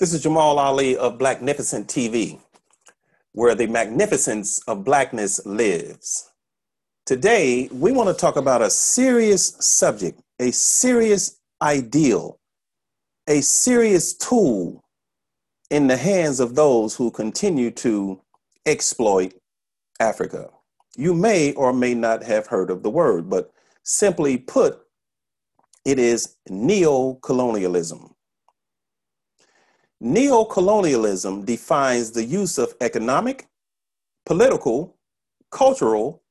This is Jamal Ali of Blacknificent TV, where the magnificence of blackness lives. Today, we want to talk about a serious subject, a serious ideal, a serious tool in the hands of those who continue to exploit Africa. You may or may not have heard of the word, but simply put, it is neo-colonialism. Neo-colonialism defines the use of economic, political, cultural,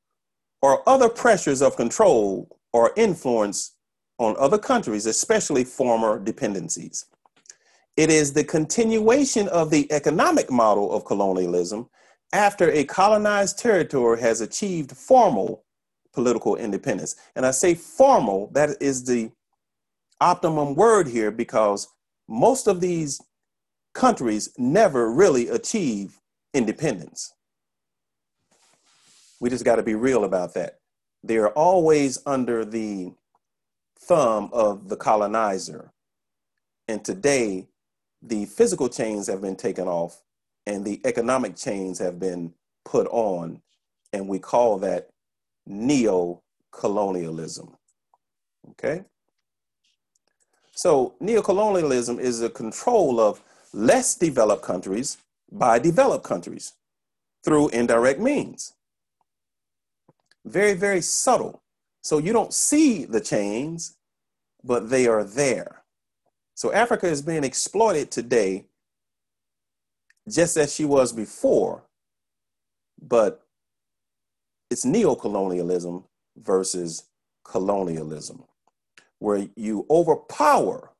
or other pressures of control or influence on other countries, especially former dependencies. It is the continuation of the economic model of colonialism after a colonized territory has achieved formal political independence. And I say formal, that is the optimum word here because most of these countries never really achieve independence. We just got to be real about that. They are always under the thumb of the colonizer. And today, the physical chains have been taken off and the economic chains have been put on. And we call that neo colonialism. Okay? So, neo-colonialism is a control of less developed countries by developed countries through indirect means. Very, very subtle. So you don't see the chains, but they are there. So Africa is being exploited today just as she was before, but it's neo-colonialism versus colonialism, where you overpower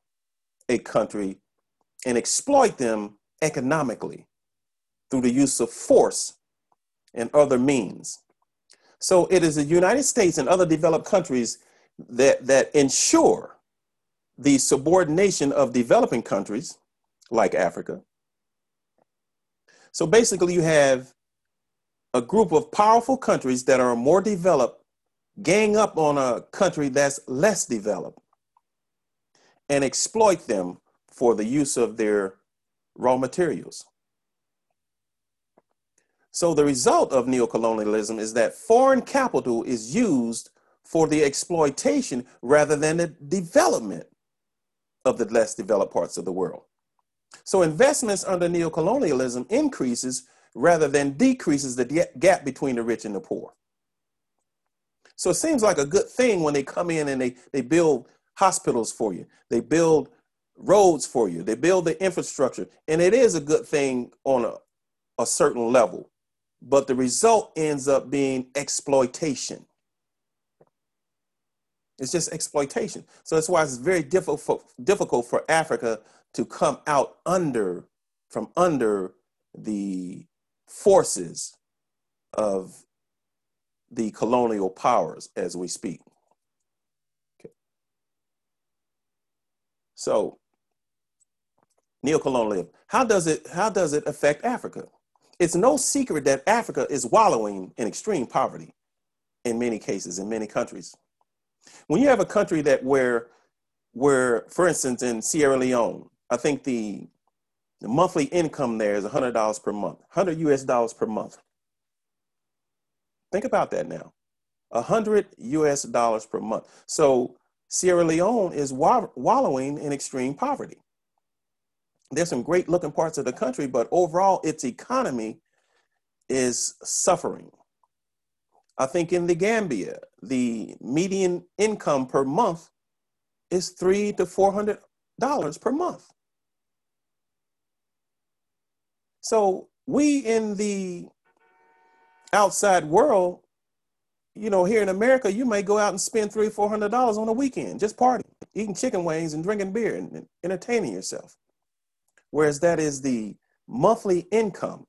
a country and exploit them economically through the use of force and other means. So it is the United States and other developed countries that, that ensure the subordination of developing countries like Africa. So basically, you have a group of powerful countries that are more developed gang up on a country that's less developed and exploit them for the use of their raw materials. So the result of neocolonialism is that foreign capital is used for the exploitation rather than the development of the less developed parts of the world. So investments under neocolonialism increases rather than decreases the gap between the rich and the poor. So it seems like a good thing when they come in and they, they build hospitals for you. They build roads for you. They build the infrastructure. And it is a good thing on a, a certain level. But the result ends up being exploitation. It's just exploitation. So that's why it's very difficult, difficult for Africa to come out under, from under the forces of the colonial powers as we speak. Okay. So neocolonialism. How does it how does it affect Africa? It's no secret that Africa is wallowing in extreme poverty in many cases in many countries. When you have a country that where where for instance in Sierra Leone, I think the the monthly income there is $100 per month, 100 US dollars per month. Think about that now. 100 US dollars per month. So Sierra Leone is wallowing in extreme poverty there's some great looking parts of the country, but overall, its economy is suffering. I think in the Gambia, the median income per month is three to four hundred dollars per month. So we in the outside world, you know, here in America, you may go out and spend three, four hundred dollars on a weekend just partying, eating chicken wings and drinking beer and entertaining yourself whereas that is the monthly income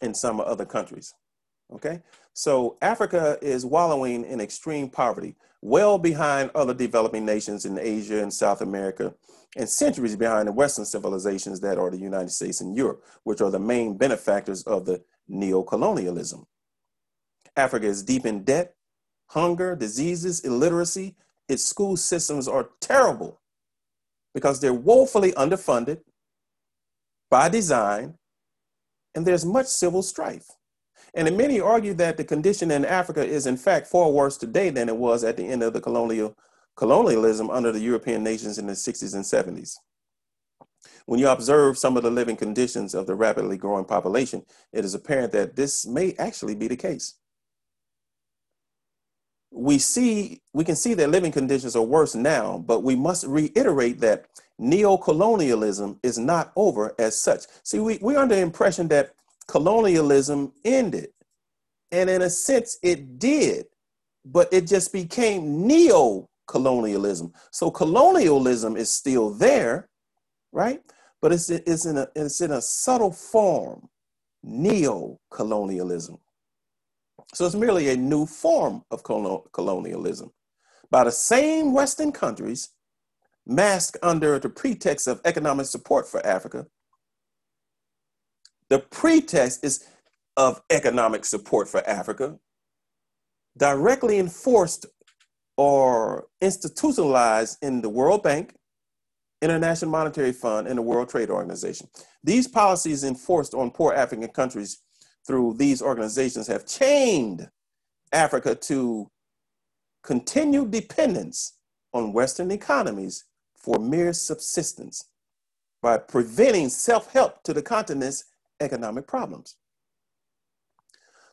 in some other countries. Okay, so Africa is wallowing in extreme poverty, well behind other developing nations in Asia and South America, and centuries behind the Western civilizations that are the United States and Europe, which are the main benefactors of the neo-colonialism. Africa is deep in debt, hunger, diseases, illiteracy. Its school systems are terrible because they're woefully underfunded, by design, and there's much civil strife. And many argue that the condition in Africa is in fact far worse today than it was at the end of the colonial colonialism under the European nations in the 60s and 70s. When you observe some of the living conditions of the rapidly growing population, it is apparent that this may actually be the case. We see we can see that living conditions are worse now, but we must reiterate that neo-colonialism is not over as such. See, we, we're under the impression that colonialism ended. And in a sense, it did, but it just became neo colonialism. So colonialism is still there, right? But it's, it's, in, a, it's in a subtle form, neo colonialism. So it's merely a new form of colonialism by the same Western countries masked under the pretext of economic support for Africa. The pretext is of economic support for Africa, directly enforced or institutionalized in the World Bank, International Monetary Fund, and the World Trade Organization. These policies enforced on poor African countries through these organizations have chained Africa to continued dependence on Western economies for mere subsistence by preventing self help to the continent's economic problems.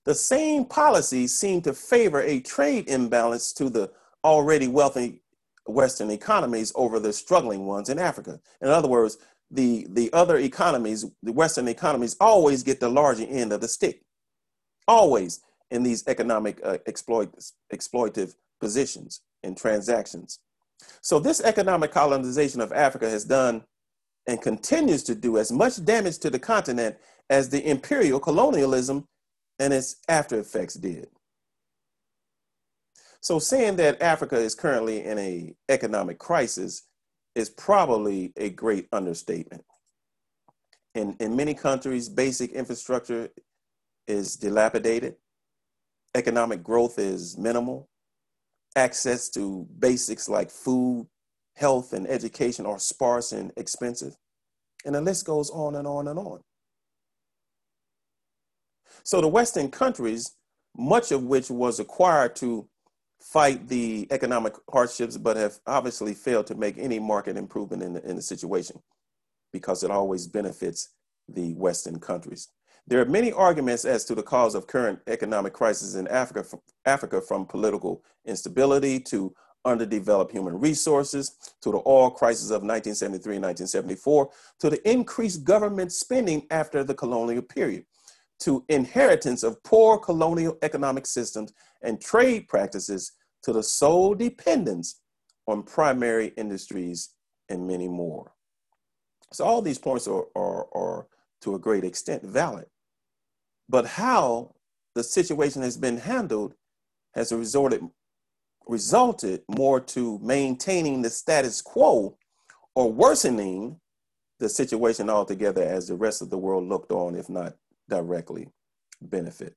The same policies seem to favor a trade imbalance to the already wealthy Western economies over the struggling ones in Africa. In other words, the, the other economies, the Western economies, always get the larger end of the stick, always in these economic uh, exploit, exploitative positions and transactions. So this economic colonization of Africa has done and continues to do as much damage to the continent as the imperial colonialism and its after effects did. So saying that Africa is currently in a economic crisis is probably a great understatement. In, in many countries, basic infrastructure is dilapidated. Economic growth is minimal access to basics like food, health, and education are sparse and expensive. And the list goes on and on and on. So the Western countries, much of which was acquired to fight the economic hardships, but have obviously failed to make any market improvement in the, in the situation because it always benefits the Western countries. There are many arguments as to the cause of current economic crisis in Africa, Africa from political instability to underdeveloped human resources, to the oil crisis of 1973 and 1974, to the increased government spending after the colonial period, to inheritance of poor colonial economic systems and trade practices, to the sole dependence on primary industries, and many more. So all these points are, are, are to a great extent valid. But how the situation has been handled has resorted, resulted more to maintaining the status quo or worsening the situation altogether as the rest of the world looked on, if not directly benefit.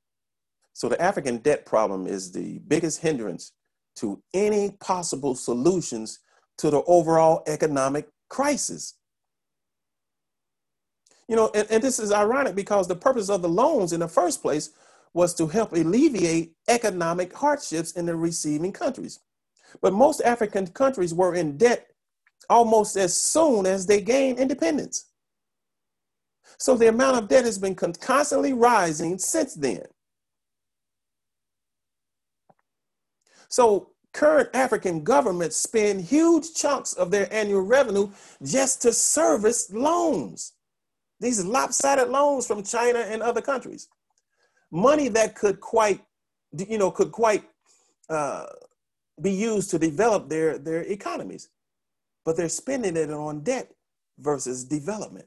So the African debt problem is the biggest hindrance to any possible solutions to the overall economic crisis. You know, and, and this is ironic because the purpose of the loans in the first place was to help alleviate economic hardships in the receiving countries. But most African countries were in debt almost as soon as they gained independence. So the amount of debt has been constantly rising since then. So current African governments spend huge chunks of their annual revenue just to service loans. These lopsided loans from China and other countries. Money that could quite, you know, could quite uh, be used to develop their, their economies. But they're spending it on debt versus development.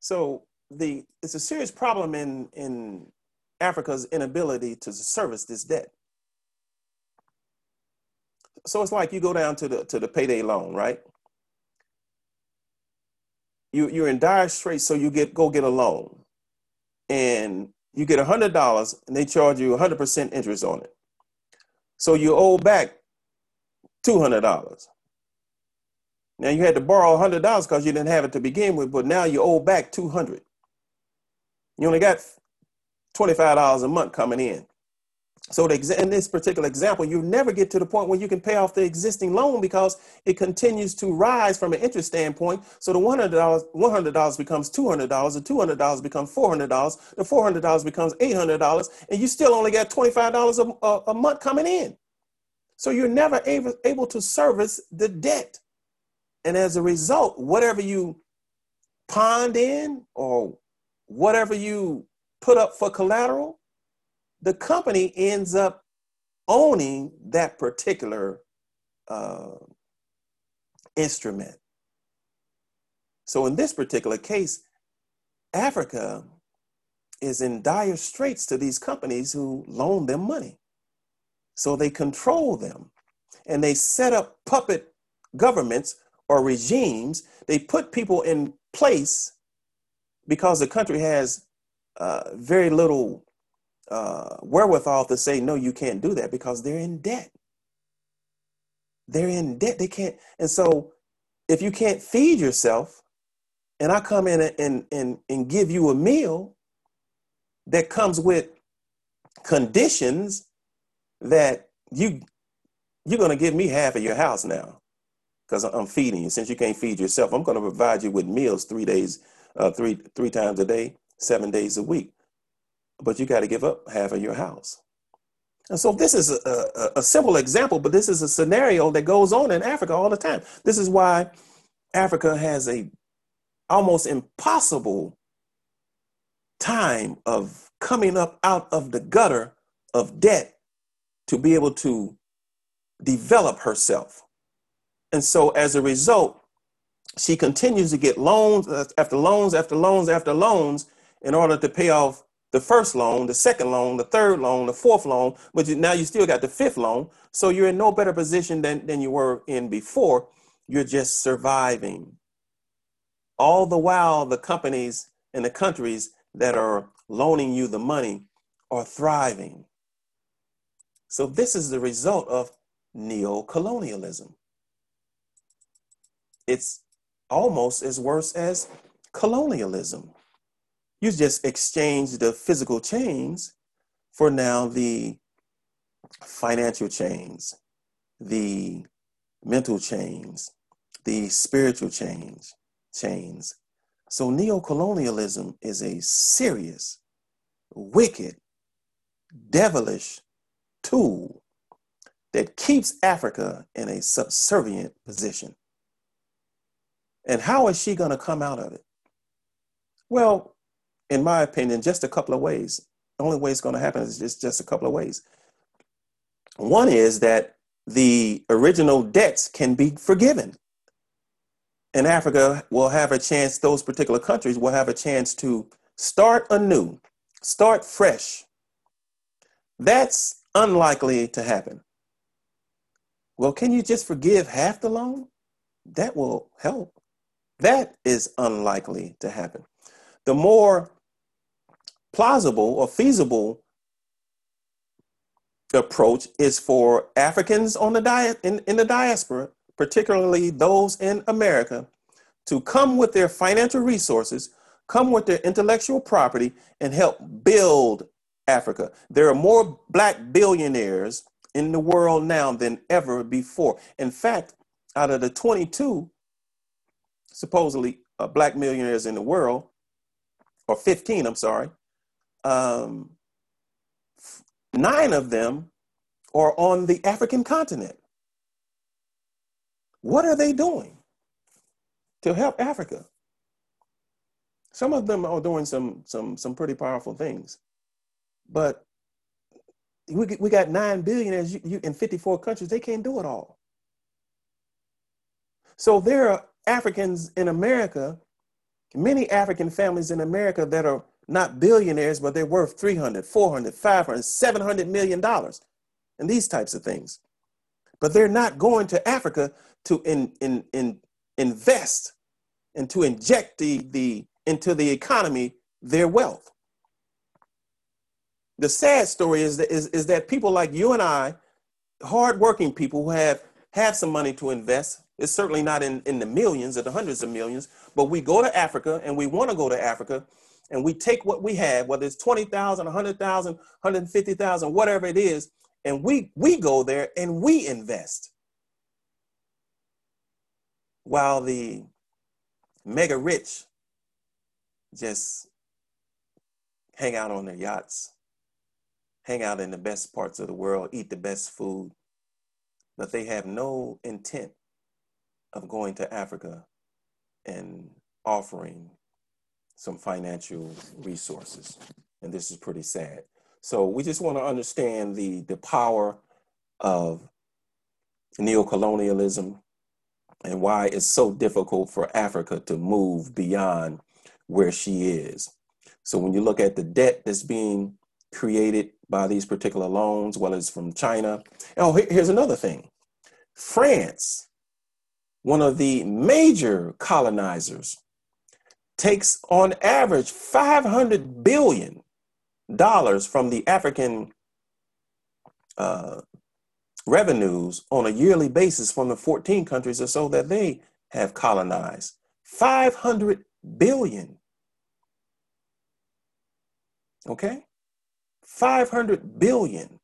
So the it's a serious problem in, in Africa's inability to service this debt. So it's like you go down to the to the payday loan, right? You you're in dire straits, so you get go get a loan, and you get a hundred dollars, and they charge you hundred percent interest on it. So you owe back two hundred dollars. Now you had to borrow $100 because you didn't have it to begin with, but now you owe back 200. You only got $25 a month coming in. So in this particular example, you never get to the point where you can pay off the existing loan because it continues to rise from an interest standpoint. So the $100, $100 becomes $200, the $200 becomes $400, the $400 becomes $800, and you still only got $25 a, a, a month coming in. So you're never able, able to service the debt. And as a result, whatever you pond in or whatever you put up for collateral, the company ends up owning that particular uh, instrument. So in this particular case, Africa is in dire straits to these companies who loan them money. So they control them and they set up puppet governments or regimes. They put people in place because the country has uh, very little uh, wherewithal to say, no, you can't do that because they're in debt. They're in debt. They can't. And so if you can't feed yourself, and I come in and, and, and give you a meal that comes with conditions that you you're going to give me half of your house now because I'm feeding you. Since you can't feed yourself, I'm going to provide you with meals three days, uh, three three times a day, seven days a week but you got to give up half of your house. And so this is a, a, a, simple example, but this is a scenario that goes on in Africa all the time. This is why Africa has a almost impossible time of coming up out of the gutter of debt to be able to develop herself. And so as a result, she continues to get loans uh, after loans after loans after loans in order to pay off the first loan, the second loan, the third loan, the fourth loan, but you, now you still got the fifth loan. So you're in no better position than, than you were in before. You're just surviving. All the while, the companies and the countries that are loaning you the money are thriving. So this is the result of neo-colonialism. It's almost as worse as colonialism. You just exchange the physical chains for now the financial chains, the mental chains, the spiritual chains, chains. So neo-colonialism is a serious, wicked, devilish tool that keeps Africa in a subservient position. And how is she going to come out of it? Well, in my opinion, just a couple of ways. The only way it's going to happen is just, just a couple of ways. One is that the original debts can be forgiven. And Africa will have a chance, those particular countries will have a chance to start anew, start fresh. That's unlikely to happen. Well, can you just forgive half the loan? That will help. That is unlikely to happen. The more plausible or feasible approach is for Africans on the diet in, in the diaspora, particularly those in America, to come with their financial resources, come with their intellectual property, and help build Africa. There are more black billionaires in the world now than ever before. In fact, out of the 22 supposedly uh, black millionaires in the world, or 15, I'm sorry, um, nine of them are on the African continent. What are they doing to help Africa? Some of them are doing some some some pretty powerful things, but we we got nine billionaires you, you, in 54 countries. They can't do it all. So there are Africans in America, many African families in America that are not billionaires, but they're worth 300, 400, 500, 700 million dollars and these types of things. But they're not going to Africa to in, in, in invest and to inject the, the, into the economy their wealth. The sad story is that, is, is that people like you and I, hardworking people who have, have some money to invest, It's certainly not in, in the millions or the hundreds of millions, but we go to Africa and we want to go to Africa and we take what we have, whether it's 20,000, 100,000, 150,000, whatever it is, and we, we go there and we invest. While the mega rich just hang out on their yachts, hang out in the best parts of the world, eat the best food, but they have no intent of going to Africa and offering some financial resources. And this is pretty sad. So we just want to understand the, the power of neocolonialism and why it's so difficult for Africa to move beyond where she is. So when you look at the debt that's being created by these particular loans, whether it's from China. Oh, here's another thing. France, one of the major colonizers, takes on average 500 billion dollars from the African uh, revenues on a yearly basis from the 14 countries or so that they have colonized. 500 billion. Okay? 500 billion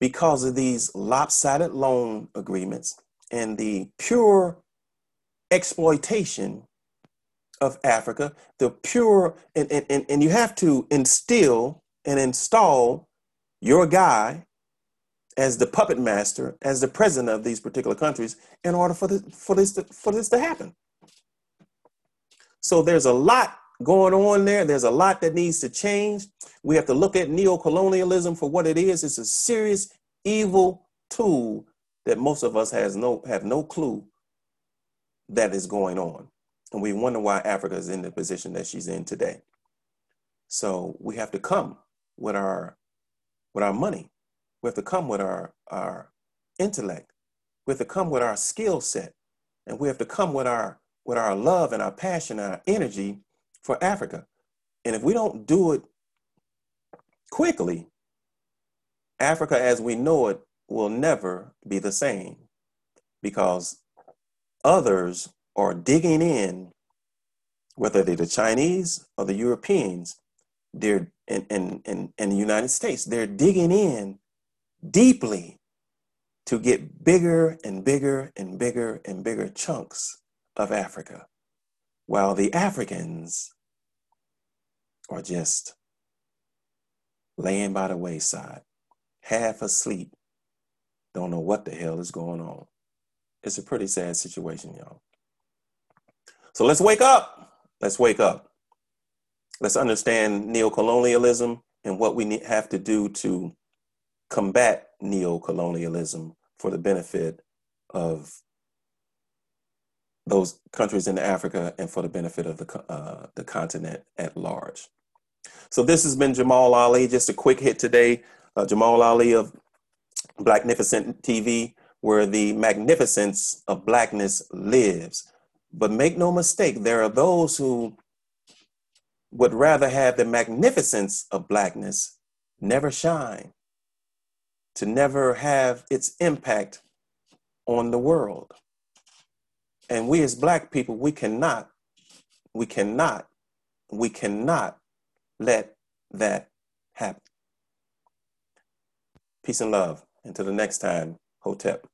because of these lopsided loan agreements and the pure exploitation of Africa, the pure, and, and, and and you have to instill and install your guy as the puppet master, as the president of these particular countries, in order for this, for this, to, for this to happen. So there's a lot going on there. There's a lot that needs to change. We have to look at neocolonialism for what it is. It's a serious evil tool that most of us has no have no clue that is going on. And we wonder why Africa is in the position that she's in today. So we have to come with our with our money. We have to come with our, our intellect. We have to come with our skill set. And we have to come with our with our love and our passion and our energy for Africa. And if we don't do it quickly, Africa as we know it will never be the same because others are digging in, whether they're the Chinese or the Europeans, they're in, in, in, in the United States, they're digging in deeply to get bigger and bigger and bigger and bigger chunks of Africa, while the Africans are just laying by the wayside, half asleep, don't know what the hell is going on. It's a pretty sad situation, y'all. So let's wake up. Let's wake up. Let's understand neocolonialism and what we have to do to combat neocolonialism for the benefit of those countries in Africa and for the benefit of the, uh, the continent at large. So this has been Jamal Ali, just a quick hit today. Uh, Jamal Ali of Blacknificent TV, where the magnificence of blackness lives. But make no mistake, there are those who would rather have the magnificence of blackness never shine, to never have its impact on the world. And we as black people, we cannot, we cannot, we cannot let that happen. Peace and love. Until the next time, Hotep.